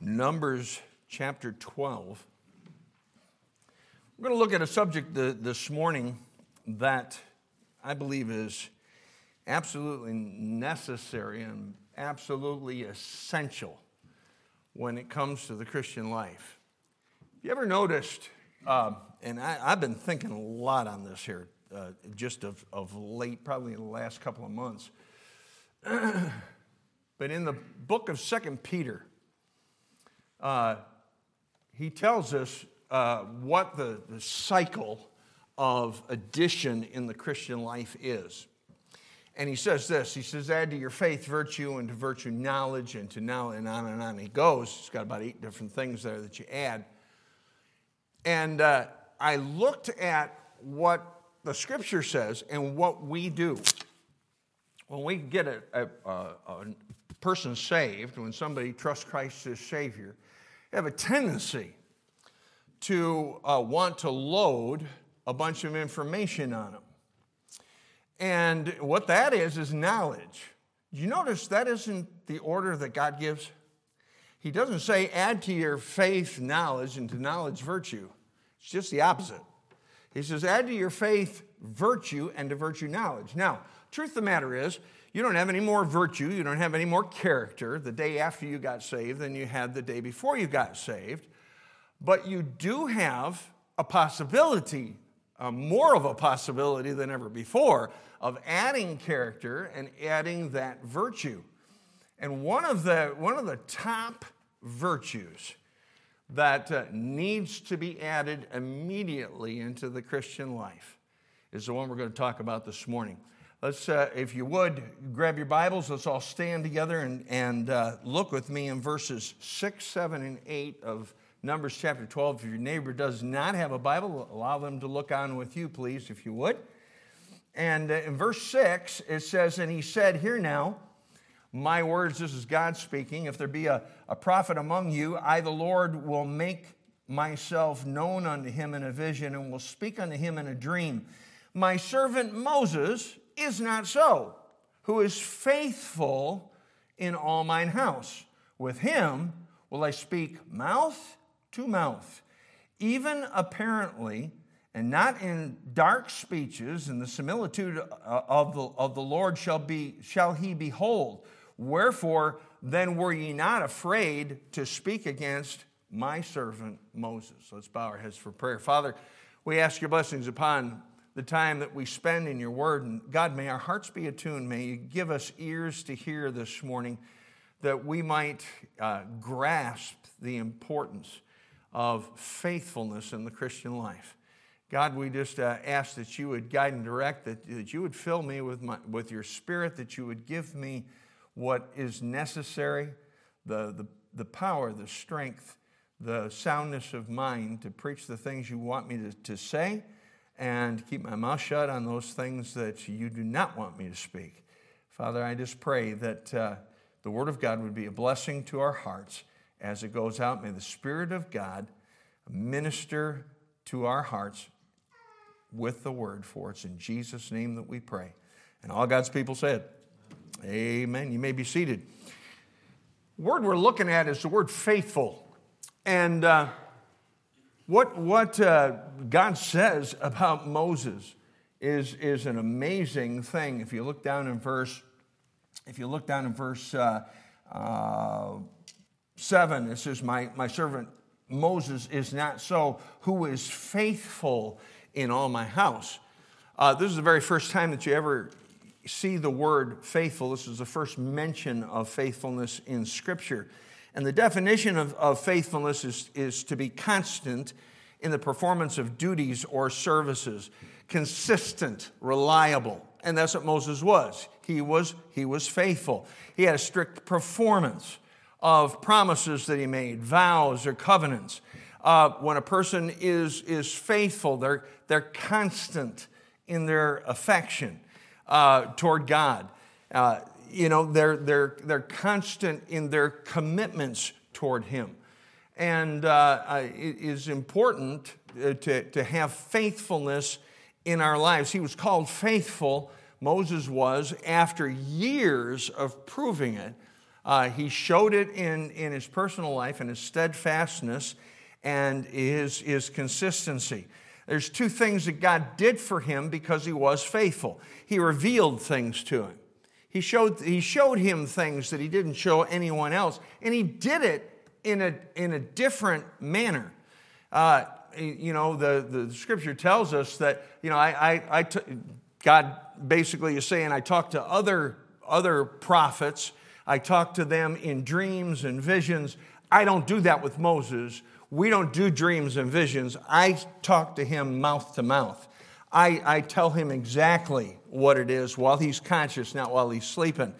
Numbers chapter 12. We're going to look at a subject this morning that I believe is absolutely necessary and absolutely essential when it comes to the Christian life. Have you ever noticed, uh, and I, have been thinking a lot on this here uh, just of, of late, probably in the last couple of months. but in the book of Second Peter, uh, he tells us uh, what the, the cycle of addition in the Christian life is. And he says this he says, add to your faith virtue, and to virtue knowledge, and to knowledge, and on and on. He goes. He's got about eight different things there that you add. And uh, I looked at what the scripture says and what we do. When we get a, a, a, person saved, when somebody trusts Christ as Savior, they have a tendency to uh, want to load a bunch of information on them. And what that is, is knowledge. You notice that isn't the order that God gives? He doesn't say add to your faith knowledge and to knowledge virtue. It's just the opposite. He says add to your faith virtue and to virtue knowledge. Now, truth of the matter is, you don't have any more virtue, you don't have any more character the day after you got saved than you had the day before you got saved. But you do have a possibility, a more of a possibility than ever before, of adding character and adding that virtue. And one of the, one of the top virtues that uh, needs to be added immediately into the Christian life is the one we're going to talk about this morning. Let's, uh, if you would, grab your Bibles. Let's all stand together and, and uh, look with me in verses 6, 7, and 8 of Numbers chapter 12. If your neighbor does not have a Bible, allow them to look on with you, please, if you would. And uh, in verse 6, it says, And he said, Hear now, my words, this is God speaking. If there be a, a prophet among you, I, the Lord, will make myself known unto him in a vision and will speak unto him in a dream. My servant Moses is not so, who is faithful in all mine house. With him will I speak mouth to mouth, even apparently, and not in dark speeches, and the similitude uh, of the, of the Lord shall, be, shall he behold. Wherefore, then were ye not afraid to speak against my servant Moses? Let's bow our heads for prayer. Father, we ask your blessings upon the time that we spend in your word. And God, may our hearts be attuned. May you give us ears to hear this morning that we might uh, grasp the importance of faithfulness in the Christian life. God, we just uh, ask that you would guide and direct, that, that you would fill me with, my, with your spirit, that you would give me what is necessary, the, the, the power, the strength, the soundness of mind to preach the things you want me to, to say and keep my mouth shut on those things that you do not want me to speak. Father, I just pray that uh, the Word of God would be a blessing to our hearts as it goes out. May the Spirit of God minister to our hearts with the Word, for it's in Jesus' name that we pray. And all God's people said, Amen. You may be seated. word we're looking at is the word faithful. And uh, what, what uh, God says about Moses is, is an amazing thing. If you look down in verse, if you look down in verse uh, uh, 7, it says, my, my servant Moses is not so, who is faithful in all my house. Uh, this is the very first time that you ever see the word faithful. This is the first mention of faithfulness in Scripture. And the definition of, of faithfulness is, is to be constant in the performance of duties or services, consistent, reliable. And that's what Moses was. He was, he was faithful. He had a strict performance of promises that he made, vows or covenants. Uh, when a person is, is faithful, they're, they're constant in their affection uh, toward God. Uh, you know, they're, they're, they're constant in their commitments toward Him. And uh, it is important uh, to, to have faithfulness in our lives. He was called faithful Moses was after years of proving it. Uh, he showed it in, in his personal life and his steadfastness and his, his consistency. There's two things that God did for him because he was faithful. He revealed things to him. He showed, he showed him things that he didn't show anyone else, and he did it in a, in a different manner. Uh, you know, the, the scripture tells us that, you know, I, I, I t- God basically is saying, I talked to other, other prophets, I talked to them in dreams and visions. I don't do that with Moses. We don't do dreams and visions. I talk to him mouth to mouth. I, I tell him exactly what it is while he's conscious, not while he's sleeping.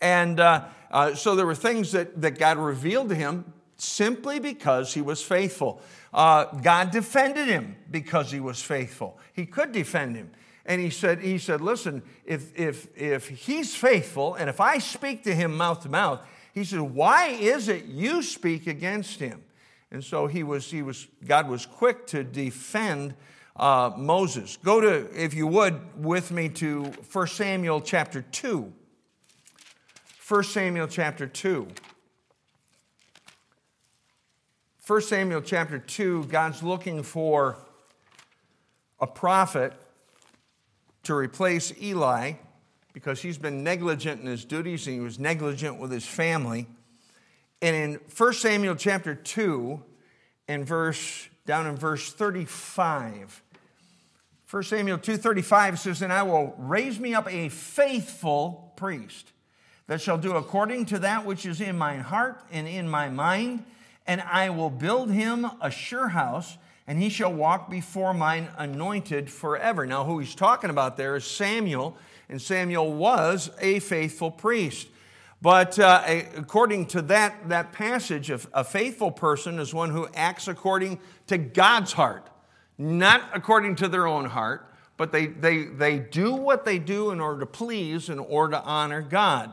And uh, uh, so there were things that, that God revealed to him simply because he was faithful. Uh, God defended him because he was faithful. He could defend him. And he said, he said, listen, if, if, if he's faithful and if I speak to him mouth to mouth, he said, why is it you speak against him? And so he was, he was, God was quick to defend uh, Moses. Go to, if you would, with me to 1 Samuel chapter 2. 1 Samuel chapter 2. 1 Samuel chapter 2, God's looking for a prophet to replace Eli because he's been negligent in his duties and he was negligent with his family. And in 1 Samuel chapter 2, and verse down in verse 35, 1 Samuel 2:35 says, "And I will raise me up a faithful priest that shall do according to that which is in mine heart and in my mind." And I will build him a sure house, and he shall walk before mine anointed forever. Now, who he's talking about there is Samuel, and Samuel was a faithful priest. But uh, according to that, that passage, a faithful person is one who acts according to God's heart, not according to their own heart, but they, they, they do what they do in order to please, in order to honor God.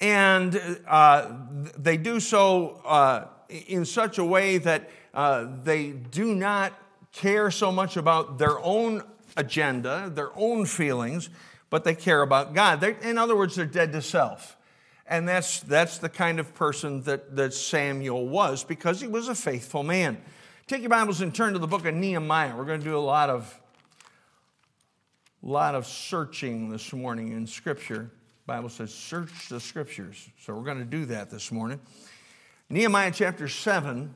And uh, they do so uh, in such a way that uh, they do not care so much about their own agenda, their own feelings, but they care about God. They're, in other words, they're dead to self. And that's, that's the kind of person that, that Samuel was because he was a faithful man. Take your Bibles and turn to the book of Nehemiah. We're going to do a lot of, lot of searching this morning in Scripture. The Bible says, search the Scriptures. So we're going to do that this morning. Nehemiah chapter 7.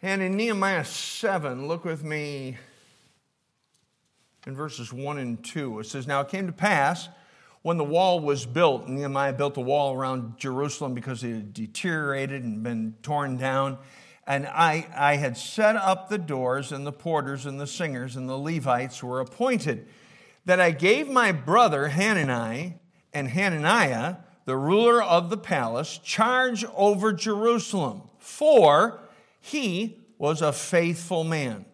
And in Nehemiah 7, look with me in verses 1 and 2. It says, Now it came to pass when the wall was built, Nehemiah built a wall around Jerusalem because it had deteriorated and been torn down. And I, I had set up the doors, and the porters, and the singers, and the Levites were appointed that I gave my brother Hanani and Hananiah, the ruler of the palace, charge over Jerusalem, for he was a faithful man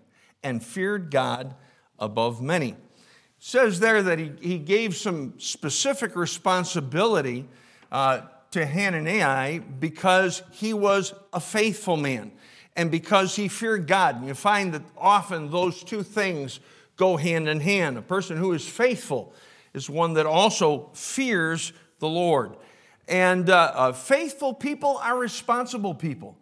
and feared God above many. It says there that he, he gave some specific responsibility uh, to Hananiah because he was a faithful man and because he feared God. And you find that often those two things go hand in hand. A person who is faithful is one that also fears the Lord. And uh, uh, faithful people are responsible people.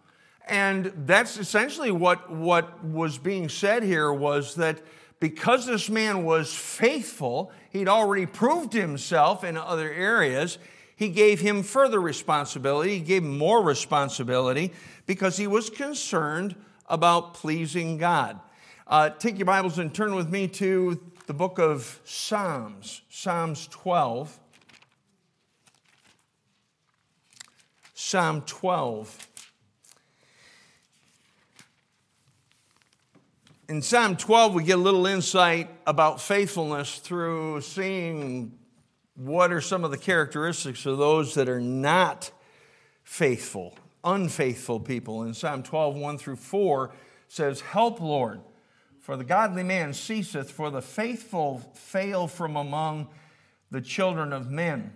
And that's essentially what, what was being said here was that because this man was faithful, he'd already proved himself in other areas, he gave him further responsibility. He gave him more responsibility because he was concerned about pleasing God. Uh, take your Bibles and turn with me to the book of Psalms, Psalms 12. Psalm 12. In Psalm 12, we get a little insight about faithfulness through seeing what are some of the characteristics of those that are not faithful, unfaithful people. In Psalm 12, 1 through 4 says, Help, Lord for the godly man ceaseth, for the faithful fail from among the children of men.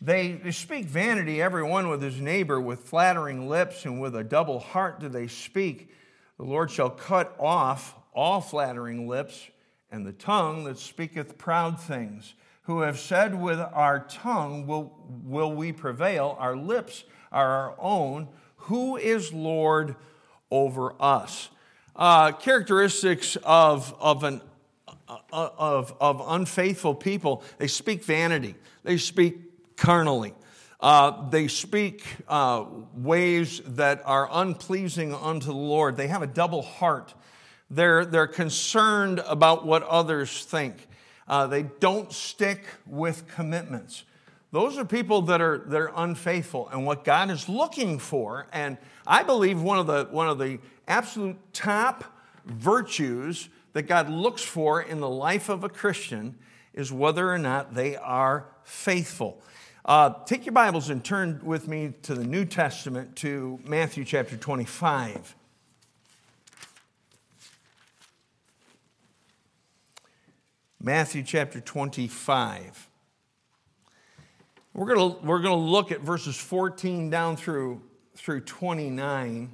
They, speak vanity, every one with his neighbor, with flattering lips, and with a double heart do they speak. The Lord shall cut off all flattering lips, and the tongue that speaketh proud things, who have said, With our tongue will, will we prevail, our lips are our own. Who is Lord over us? Uh, characteristics of, of, an, uh, of, of unfaithful people they speak vanity, they speak carnally. Uh, they speak uh, ways that are unpleasing unto the Lord. They have a double heart. They're, they're concerned about what others think. Uh, they don't stick with commitments. Those are people that are, that are unfaithful. And what God is looking for, and I believe one of the, one of the absolute top virtues that God looks for in the life of a Christian is whether or not they are faithful. Uh, take your Bibles and turn with me to the New Testament to Matthew chapter 25. Matthew chapter 25. We're going we're going to look at verses 14 down through, through 29.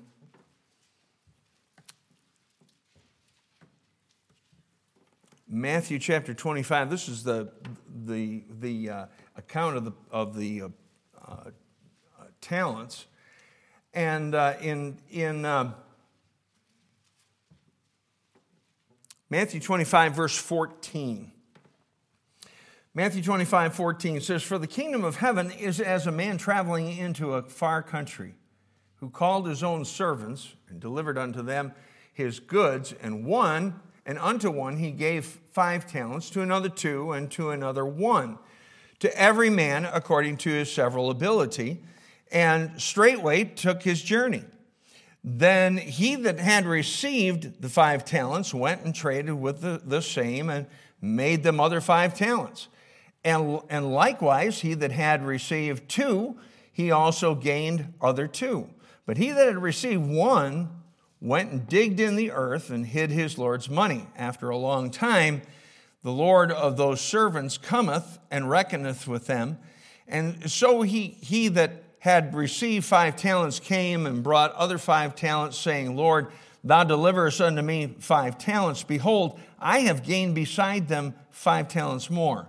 Matthew chapter 25. This is the, the, the uh, account of the, of the uh, uh, talents. And uh, in, in uh, Matthew 25, verse 14. Matthew 25, 14 says, For the kingdom of heaven is as a man traveling into a far country, who called his own servants and delivered unto them his goods, and one, and unto one he gave five talents, to another two, and to another one to every man according to his several ability, and straightway took his journey. Then he that had received the five talents went and traded with the, the same and made them other five talents. And, and likewise, he that had received two, he also gained other two. But he that had received one went and digged in the earth and hid his Lord's money. After a long time, the Lord of those servants cometh and reckoneth with them. And so he, he that had received five talents came and brought other five talents, saying, Lord, thou deliverest unto me five talents. Behold, I have gained beside them five talents more.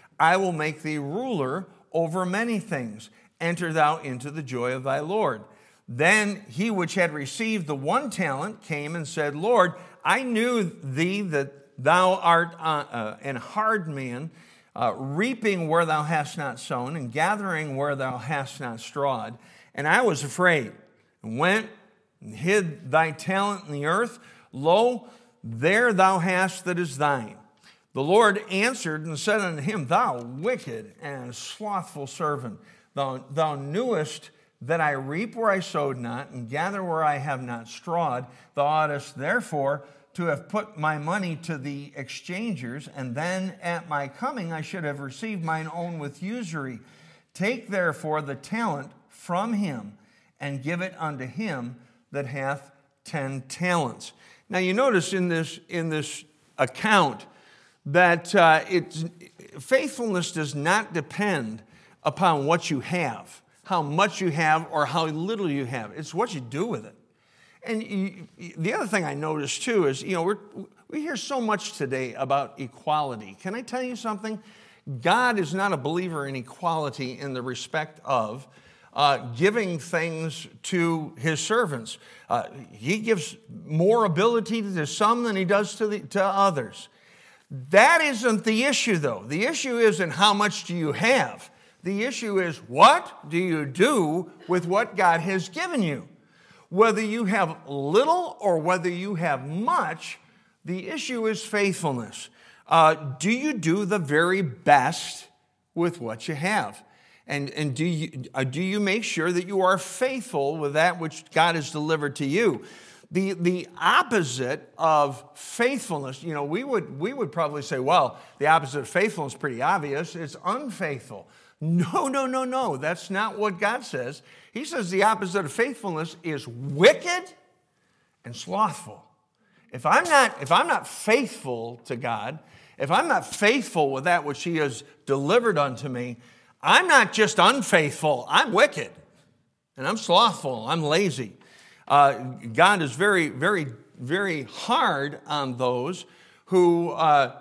I will make thee ruler over many things. Enter thou into the joy of thy Lord. Then he which had received the one talent came and said, Lord, I knew thee that Thou art uh, uh, an hard man, uh, reaping where thou hast not sown, and gathering where thou hast not strawed. And I was afraid, and went and hid thy talent in the earth. Lo, there thou hast that is thine. The Lord answered and said unto him, Thou wicked and slothful servant, thou, thou knewest that I reap where I sowed not, and gather where I have not strawed. Thou oughtest therefore to have put my money to the exchangers, and then at my coming I should have received mine own with usury. Take therefore the talent from him and give it unto him that hath ten talents. Now you notice in this, in this account that uh, faithfulness does not depend upon what you have, how much you have, or how little you have. It's what you do with it. And you, the other thing I noticed too is, you know, we're, we hear so much today about equality. Can I tell you something? God is not a believer in equality in the respect of uh, giving things to his servants. Uh, he gives more ability to some than he does to, the, to others. That isn't the issue, though. The issue isn't how much do you have. The issue is what do you do with what God has given you? Whether you have little or whether you have much, the issue is faithfulness. Uh, do you do the very best with what you have? And, and do, you, uh, do you make sure that you are faithful with that which God has delivered to you? The, the opposite of faithfulness, you know, we would, we would probably say, well, the opposite of faithfulness is pretty obvious. It's unfaithful. No, no, no, no. That's not what God says. He says the opposite of faithfulness is wicked and slothful. If I'm not, if I'm not faithful to God, if I'm not faithful with that which He has delivered unto me, I'm not just unfaithful, I'm wicked. And I'm slothful, I'm lazy. Uh, God is very, very, very hard on those who uh,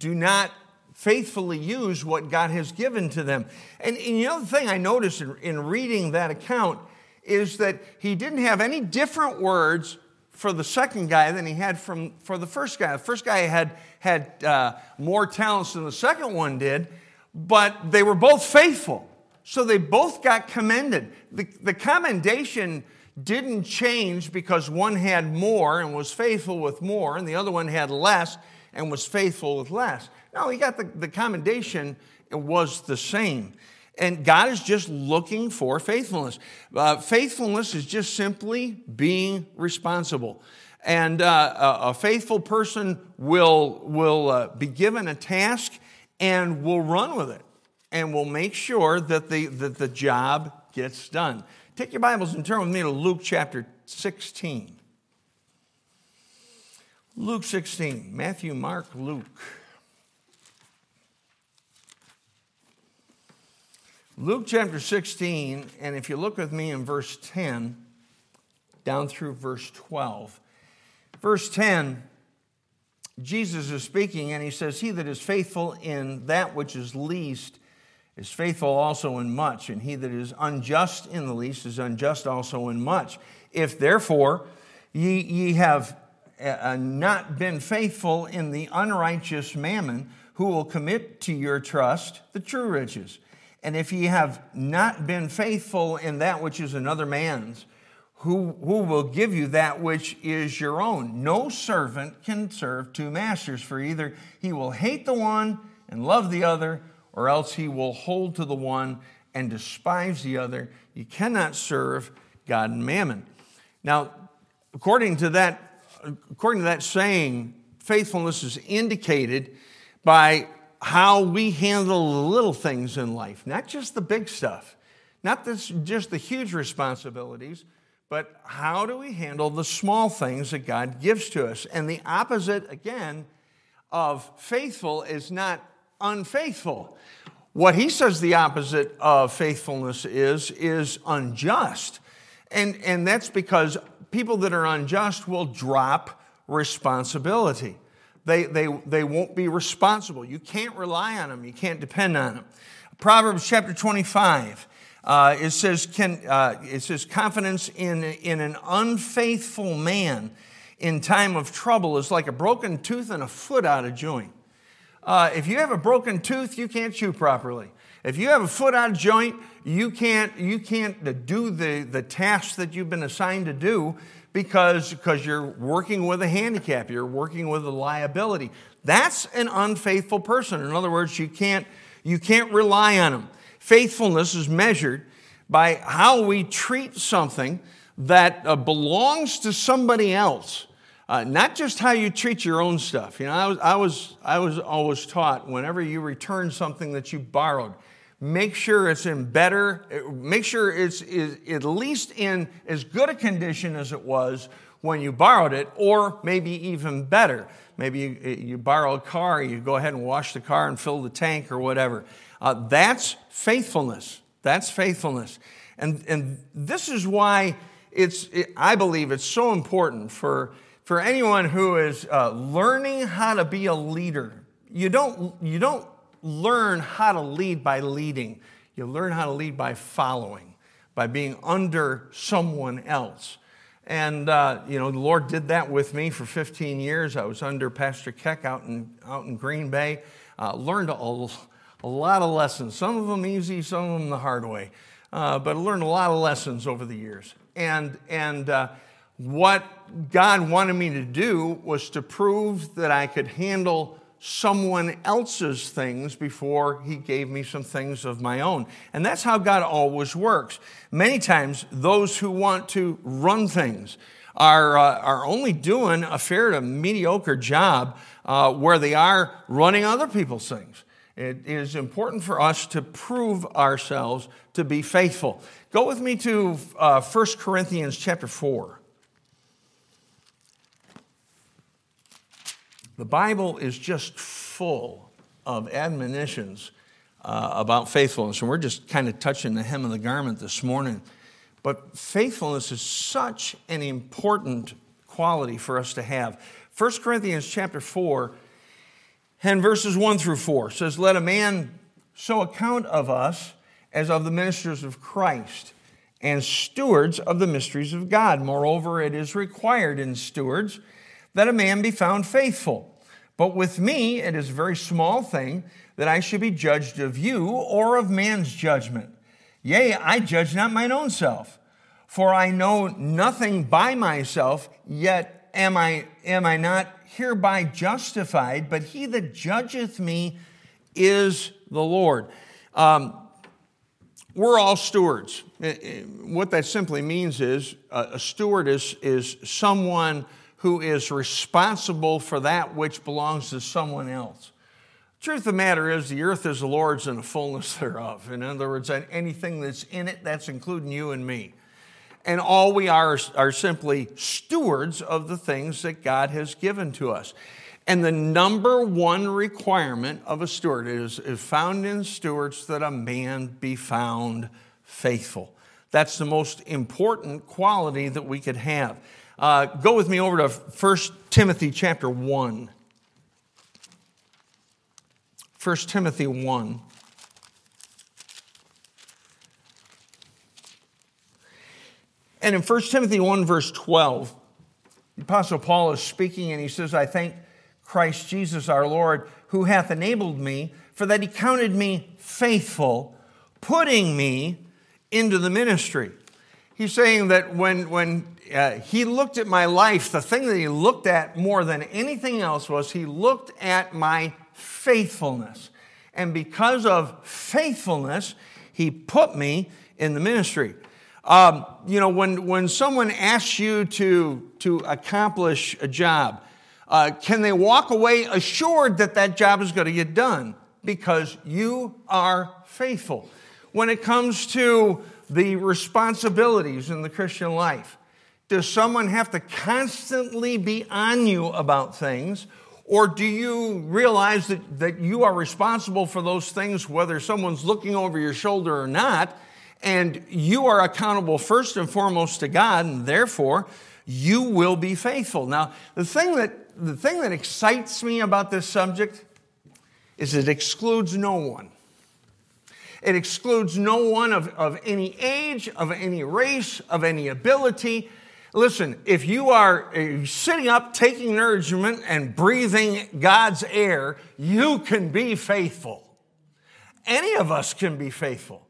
do not faithfully use what God has given to them. And, and the other thing I noticed in, in reading that account is that he didn't have any different words for the second guy than he had from, for the first guy. The first guy had, had uh, more talents than the second one did, but they were both faithful. So they both got commended. The, the commendation didn't change because one had more and was faithful with more, and the other one had less and was faithful with less. No, he got the, the commendation, it was the same. And God is just looking for faithfulness. Uh, faithfulness is just simply being responsible. And uh, a, a, faithful person will, will uh, be given a task and will run with it and will make sure that the, that the job gets done. Take your Bibles and turn with me to Luke chapter 16. Luke 16, Matthew, Mark, Luke. Luke chapter 16, and if you look with me in verse 10 down through verse 12, verse 10, Jesus is speaking and he says, He that is faithful in that which is least is faithful also in much, and he that is unjust in the least is unjust also in much. If therefore ye, ye have uh, not been faithful in the unrighteous mammon, who will commit to your trust the true riches? And if ye have not been faithful in that which is another man's, who, who will give you that which is your own? No servant can serve two masters, for either he will hate the one and love the other, or else he will hold to the one and despise the other. You cannot serve God and mammon. Now, according to that, according to that saying, faithfulness is indicated by how we handle the little things in life, not just the big stuff, not this, just the huge responsibilities, but how do we handle the small things that God gives to us? And the opposite, again, of faithful is not unfaithful. What he says the opposite of faithfulness is, is unjust. And, and that's because people that are unjust will drop responsibility. They, they, they won't be responsible. You can't rely on them, you can't depend on them. Proverbs chapter 25. Uh, it says, can, uh, it says, confidence in, in an unfaithful man in time of trouble is like a broken tooth and a foot out of joint. Uh, if you have a broken tooth, you can't chew properly. If you have a foot out of joint, you can't, you can't do the, the tasks that you've been assigned to do because, because you're working with a handicap, you're working with a liability. That's an unfaithful person. In other words, you can't, you can't rely on them. Faithfulness is measured by how we treat something that uh, belongs to somebody else. Uh, not just how you treat your own stuff. You know, I was, I, was, I was always taught whenever you return something that you borrowed, make sure it's in better, make sure it's is at least in as good a condition as it was when you borrowed it, or maybe even better. Maybe you, you borrow a car, you go ahead and wash the car and fill the tank or whatever. Uh, that's faithfulness. That's faithfulness. And, and this is why it's, it, I believe it's so important for, for anyone who is uh, learning how to be a leader. You don't, you don't learn how to lead by leading, you learn how to lead by following, by being under someone else. And, uh, you know, the Lord did that with me for 15 years. I was under Pastor Keck out in, out in Green Bay. Uh, learned a, a lot of lessons, some of them easy, some of them the hard way. Uh, but I learned a lot of lessons over the years. And, and uh, what God wanted me to do was to prove that I could handle someone else's things before he gave me some things of my own. And that's how God always works. Many times, those who want to run things are, uh, are only doing a fair to mediocre job uh, where they are running other people's things. It is important for us to prove ourselves to be faithful. Go with me to uh, 1 Corinthians chapter 4. The Bible is just full of admonitions uh, about faithfulness, and we're just kind of touching the hem of the garment this morning. But faithfulness is such an important quality for us to have. 1 Corinthians chapter 4 and verses 1 through 4 says, Let a man so account of us as of the ministers of Christ and stewards of the mysteries of God. Moreover, it is required in stewards that a man be found faithful. But with me, it is a very small thing that I should be judged of you or of man's judgment. Yea, I judge not mine own self, for I know nothing by myself, yet am I, am I not hereby justified, but he that judgeth me is the Lord. Um, we're all stewards. Eh, eh, what that simply means is uh, a steward is, is someone who is responsible for that which belongs to someone else. Truth of the matter is, the earth is the Lord's and the fullness thereof. In other words, anything that's in it, that's including you and me. And all we are are simply stewards of the things that God has given to us. And the number one requirement of a steward is, is found in stewards that a man be found faithful. That's the most important quality that we could have. Uh, go with me over to 1 Timothy chapter 1. 1 Timothy 1. And in 1 Timothy 1, verse 12, the Apostle Paul is speaking and he says, I thank Christ Jesus our Lord, who hath enabled me, for that he counted me faithful, putting me into the ministry. He's saying that when, when uh, he looked at my life, the thing that he looked at more than anything else was he looked at my faithfulness. And because of faithfulness, he put me in the ministry. Um, you know, when, when someone asks you to, to accomplish a job, uh, can they walk away assured that that job is going to get done? Because you are faithful. When it comes to the responsibilities in the Christian life, does someone have to constantly be on you about things? Or do you realize that, that you are responsible for those things, whether someone's looking over your shoulder or not? And you are accountable first and foremost to God, and therefore you will be faithful. Now, the thing that, the thing that excites me about this subject is it excludes no one. It excludes no one of, of any age, of any race, of any ability. Listen, if you are sitting up, taking nourishment, and breathing God's air, you can be faithful. Any of us can be faithful.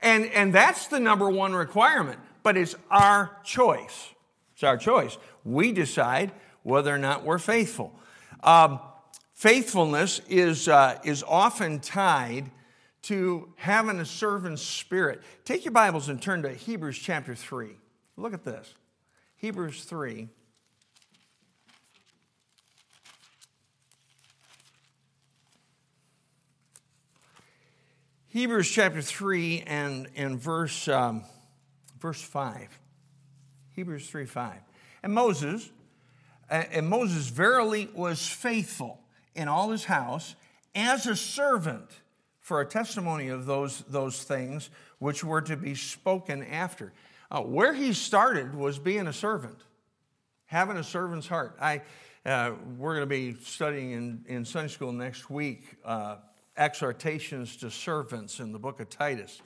And, and that's the number one requirement, but it's our choice. It's our choice. We decide whether or not we're faithful. Um, faithfulness is, uh, is often tied to having a servant spirit. Take your Bibles and turn to Hebrews chapter 3. Look at this. Hebrews 3. Hebrews chapter 3 and, and verse, um, verse 5. Hebrews 3 5. And Moses, and Moses verily was faithful in all his house as a servant for a testimony of those, those things which were to be spoken after. Uh, where he started was being a servant, having a servant's heart. I, uh, we're going to be studying in, in Sunday school next week uh, exhortations to servants in the book of Titus.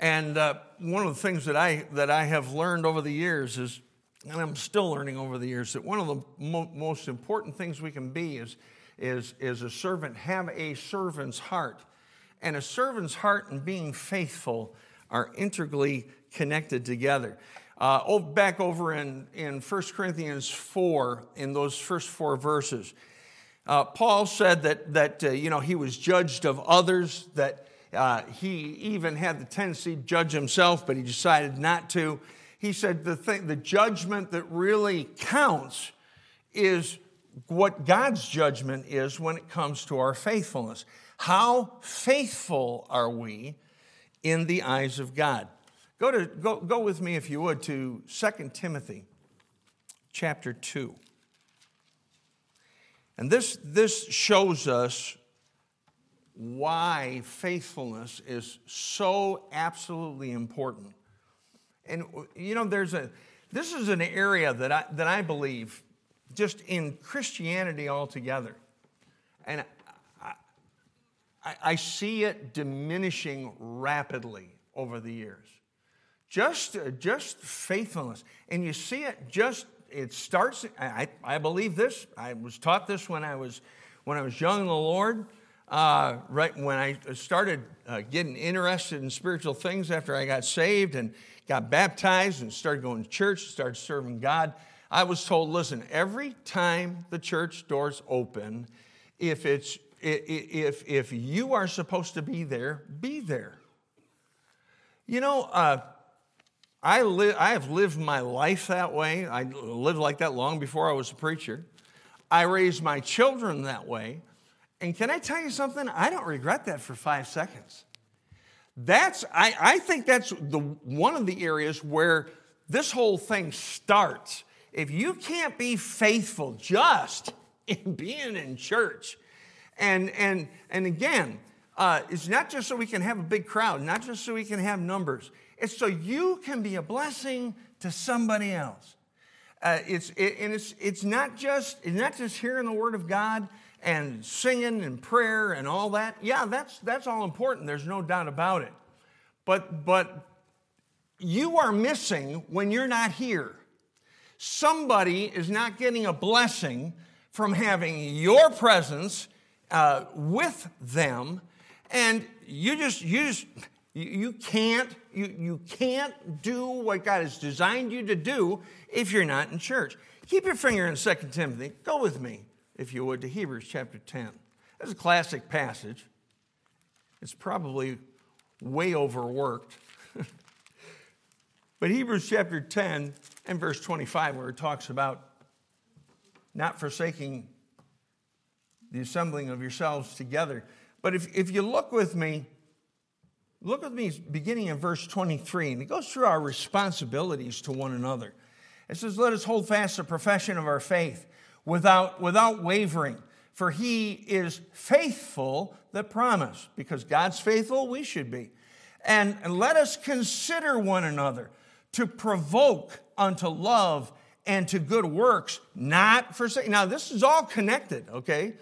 And uh, one of the things that I, that I have learned over the years is, and I'm still learning over the years, that one of the mo- most important things we can be is, is, is a servant, have a servant's heart. And a servant's heart and being faithful are integrally connected together. Uh, back over in, in 1 Corinthians 4, in those first four verses, uh, Paul said that, that uh, you know, he was judged of others, that uh, he even had the tendency to judge himself, but he decided not to. he said the, thing, the judgment that really counts is what God's judgment is when it comes to our faithfulness. How faithful are we in the eyes of God? Go, to, go, go with me, if you would, to 2 Timothy chapter 2. And this, this shows us why faithfulness is so absolutely important. And, you know, there's a, this is an area that I, that I believe just in Christianity altogether. And I, I see it diminishing rapidly over the years. Just, just faithfulness. And you see it just, it starts, I, I believe this. I was taught this when I was, when I was young in the Lord. Uh, right when I started uh, getting interested in spiritual things after I got saved and got baptized and started going to church, started serving God, I was told, listen, every time the church doors open, if it's if if you are supposed to be there, be there. You know, uh, I live. I have lived my life that way. I lived like that long before I was a preacher. I raised my children that way. And can I tell you something? I don't regret that for five seconds. That's, I, I think that's the, one of the areas where this whole thing starts. If you can't be faithful just in being in church, and, and, and again, uh, it's not just so we can have a big crowd, not just so we can have numbers, it's so you can be a blessing to somebody else. Uh, it's, it, and it's, it's, not just, it's not just hearing the Word of God and singing and prayer and all that. Yeah, that's, that's all important. There's no doubt about it. But, but you are missing when you're not here. Somebody is not getting a blessing from having your presence uh, with them, and you just, you just, you can't, you, you can't do what God has designed you to do if you're not in church. Keep your finger in 2 Timothy. Go with me if you would, to Hebrews chapter 10. That's a classic passage. It's probably way overworked. but Hebrews chapter 10 and verse 25, where it talks about not forsaking the assembling of yourselves together. But if, if you look with me, look with me beginning in verse 23, and it goes through our responsibilities to one another. It says, Let us hold fast the profession of our faith without, without wavering. For he is faithful that promised. Because God's faithful, we should be. And, and let us consider one another to provoke unto love and to good works, not forsake. Now, this is all connected, okay?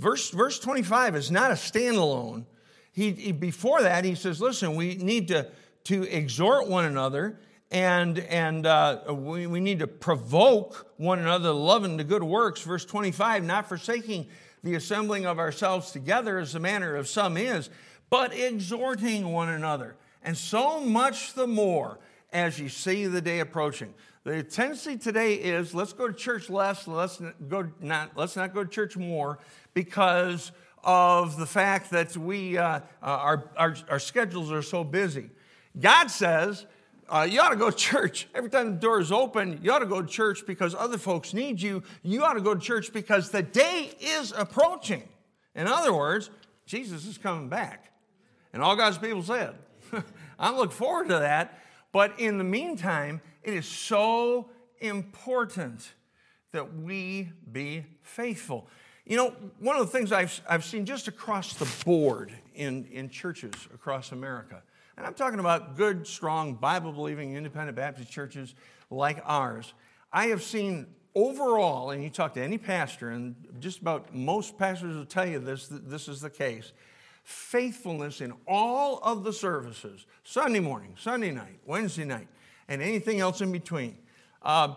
Verse, verse 25 is not a standalone. He, he, before that, he says, listen, we need to, to exhort one another and, and uh, we, we need to provoke one another to love and to good works. Verse 25, not forsaking the assembling of ourselves together as the manner of some is, but exhorting one another. And so much the more as you see the day approaching. The tendency today is let's go to church less, let's go not, let's not go to church more because of the fact that we, uh, uh our, our, our schedules are so busy. God says, uh, you ought to go to church. Every time the door is open, you ought to go to church because other folks need you. You ought to go to church because the day is approaching. In other words, Jesus is coming back. And all God's people said, I look forward to that. But in the meantime, it is so important that we be faithful. You know, one of the things I've, I've seen just across the board in, in churches across America and I'm talking about good, strong, Bible believing, independent Baptist churches like ours. I have seen overall, and you talk to any pastor, and just about most pastors will tell you this, this is the case faithfulness in all of the services Sunday morning, Sunday night, Wednesday night, and anything else in between. Uh,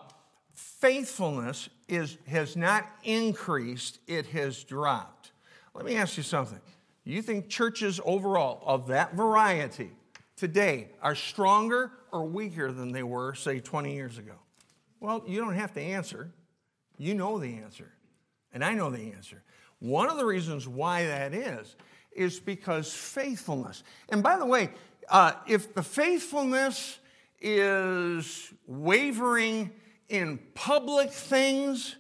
faithfulness is, has not increased, it has dropped. Let me ask you something. Do you think churches overall of that variety today are stronger or weaker than they were, say, 20 years ago? Well, you don't have to answer. You know the answer. And I know the answer. One of the reasons why that is, is because faithfulness. And by the way, uh, if the faithfulness is wavering in public things,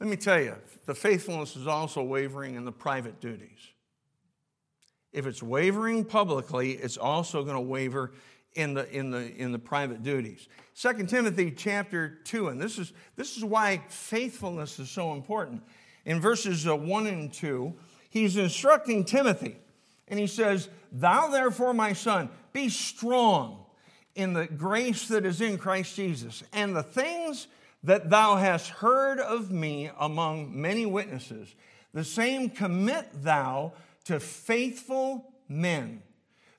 let me tell you, the faithfulness is also wavering in the private duties. If it's wavering publicly, it's also going to waver in the, in the, in the private duties. 2 Timothy chapter 2, and this is, this is why faithfulness is so important. In verses uh, 1 and 2, he's instructing Timothy, and he says, Thou therefore, my son, be strong in the grace that is in Christ Jesus, and the things that thou hast heard of me among many witnesses, the same commit thou to faithful men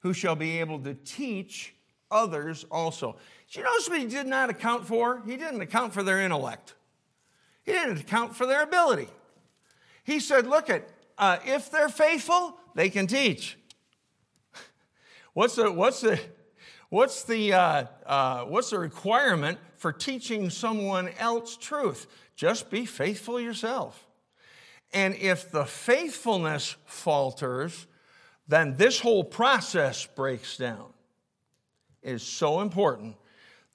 who shall be able to teach others also. Do you notice what he did not account for? He didn't account for their intellect. He didn't account for their ability. He said, look at, uh, if they're faithful, they can teach. what's the, what's the, what's the, uh, uh, what's the requirement for teaching someone else truth? Just be faithful yourself. And if the faithfulness falters, then this whole process breaks down. It is so important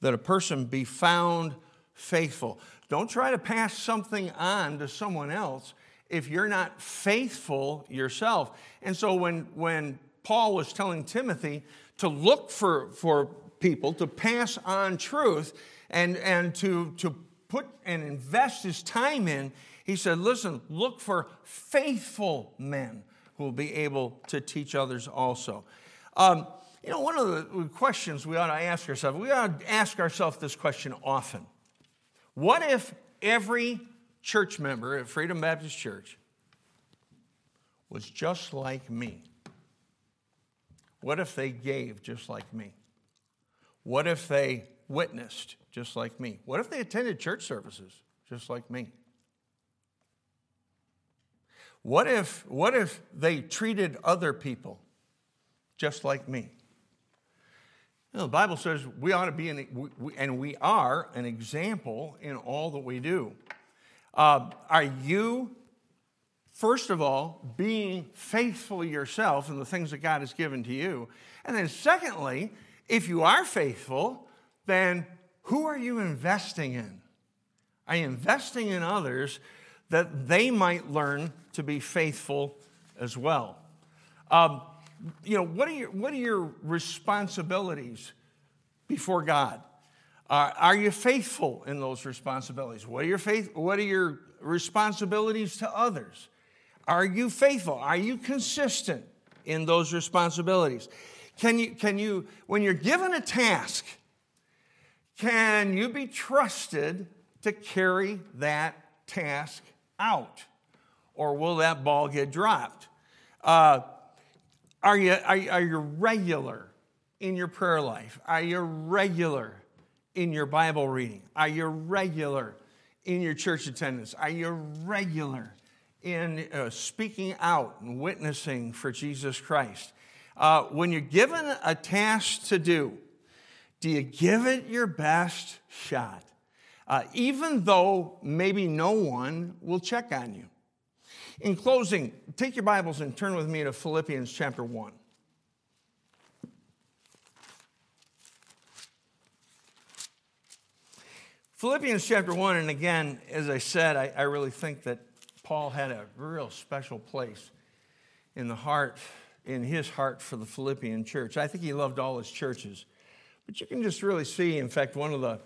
that a person be found faithful. Don't try to pass something on to someone else if you're not faithful yourself. And so when, when Paul was telling Timothy to look for, for people, to pass on truth, and, and to, to put and invest his time in, he said, listen, look for faithful men who will be able to teach others also. Um, you know, one of the questions we ought to ask ourselves, we ought to ask ourselves this question often. What if every church member at Freedom Baptist Church was just like me? What if they gave just like me? What if they witnessed just like me? What if they attended church services just like me? What if, what if they treated other people just like me? You know, the Bible says we ought to be, an, and we are, an example in all that we do. Uh, are you, first of all, being faithful yourself in the things that God has given to you? And then, secondly, if you are faithful, then who are you investing in? Are you investing in others that they might learn to be faithful as well? Um, you know, what are your, what are your responsibilities before God? Uh, are you faithful in those responsibilities? What are your faith? What are your responsibilities to others? Are you faithful? Are you consistent in those responsibilities? Can you, can you, when you're given a task, can you be trusted to carry that task out? Or will that ball get dropped? Uh, are you, are, are you regular in your prayer life? Are you regular in your Bible reading? Are you regular in your church attendance? Are you regular in uh, speaking out and witnessing for Jesus Christ? Uh, when you're given a task to do, do you give it your best shot? Uh, even though maybe no one will check on you. In closing, take your Bibles and turn with me to Philippians chapter 1. Philippians chapter 1, and again, as I said, I, I, really think that Paul had a real special place in the heart, in his heart for the Philippian church. I think he loved all his churches. But you can just really see, in fact, one of the,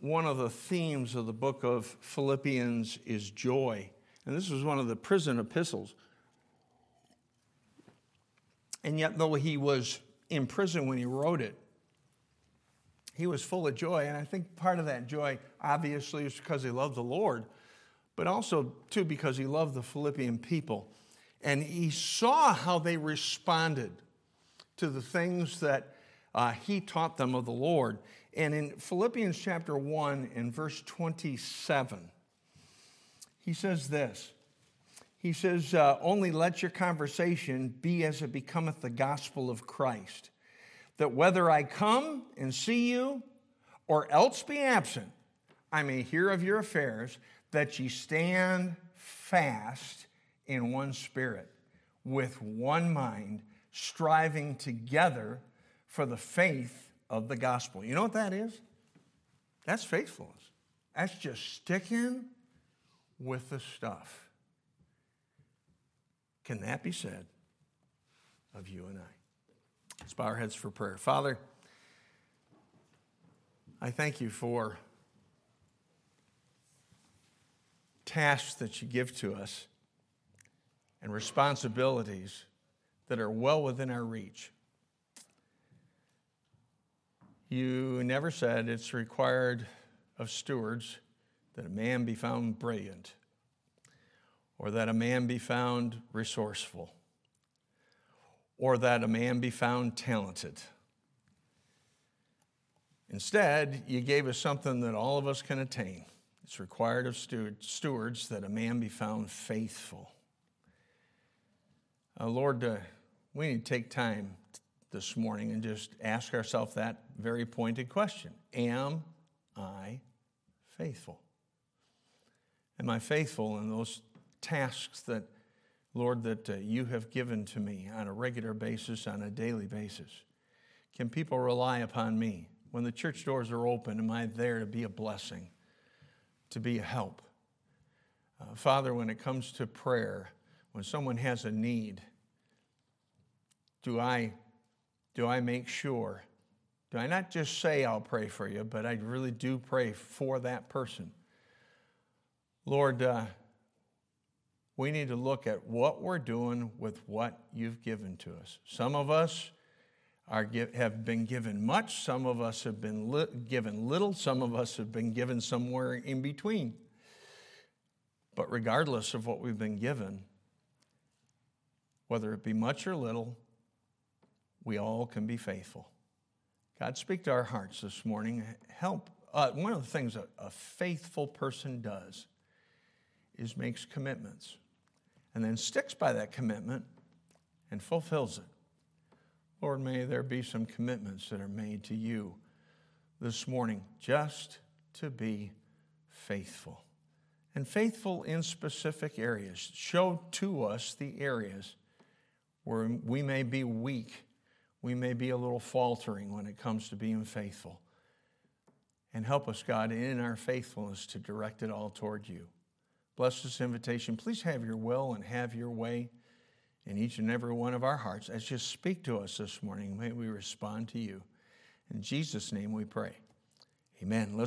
one of the themes of the book of Philippians is joy. And this was one of the prison epistles. And yet, though he was in prison when he wrote it, he was full of joy. And I think part of that joy, obviously, is because he loved the Lord, but also, too, because he loved the Philippian people. And he saw how they responded to the things that uh, he taught them of the Lord. And in Philippians chapter 1 and verse 27, he says this. He says, uh, Only let your conversation be as it becometh the gospel of Christ, that whether I come and see you or else be absent, I may hear of your affairs, that ye stand fast in one spirit, with one mind, striving together for the faith of the gospel. You know what that is? That's faithfulness. That's just sticking with the stuff. Can that be said of you and I? Let's bow our heads for prayer. Father, I thank you for tasks that you give to us and responsibilities that are well within our reach. You never said it's required of stewards that a man be found brilliant or that a man be found resourceful or that a man be found talented. Instead, you gave us something that all of us can attain. It's required of stewards that a man be found faithful. Uh, Lord, uh, we need to take time this morning and just ask ourselves that very pointed question Am I faithful? Am I faithful in those tasks that, Lord, that uh, you have given to me on a regular basis, on a daily basis? Can people rely upon me? When the church doors are open, am I there to be a blessing, to be a help? Uh, Father, when it comes to prayer, when someone has a need, do I, do I make sure? Do I not just say I'll pray for you, but I really do pray for that person? Lord, uh, we need to look at what we're doing with what you've given to us. Some of us are, have been given much, some of us have been li- given little, some of us have been given somewhere in between. But regardless of what we've been given, whether it be much or little, we all can be faithful. God, speak to our hearts this morning. Help. Uh, one of the things a, a faithful person does is makes commitments and then sticks by that commitment and fulfills it. Lord, may there be some commitments that are made to you this morning just to be faithful. And faithful in specific areas. Show to us the areas where we may be weak, we may be a little faltering when it comes to being faithful. And help us, God, in our faithfulness to direct it all toward you. Bless this invitation. Please have your will and have your way in each and every one of our hearts as you speak to us this morning. May we respond to you. In Jesus' name we pray. Amen. Let's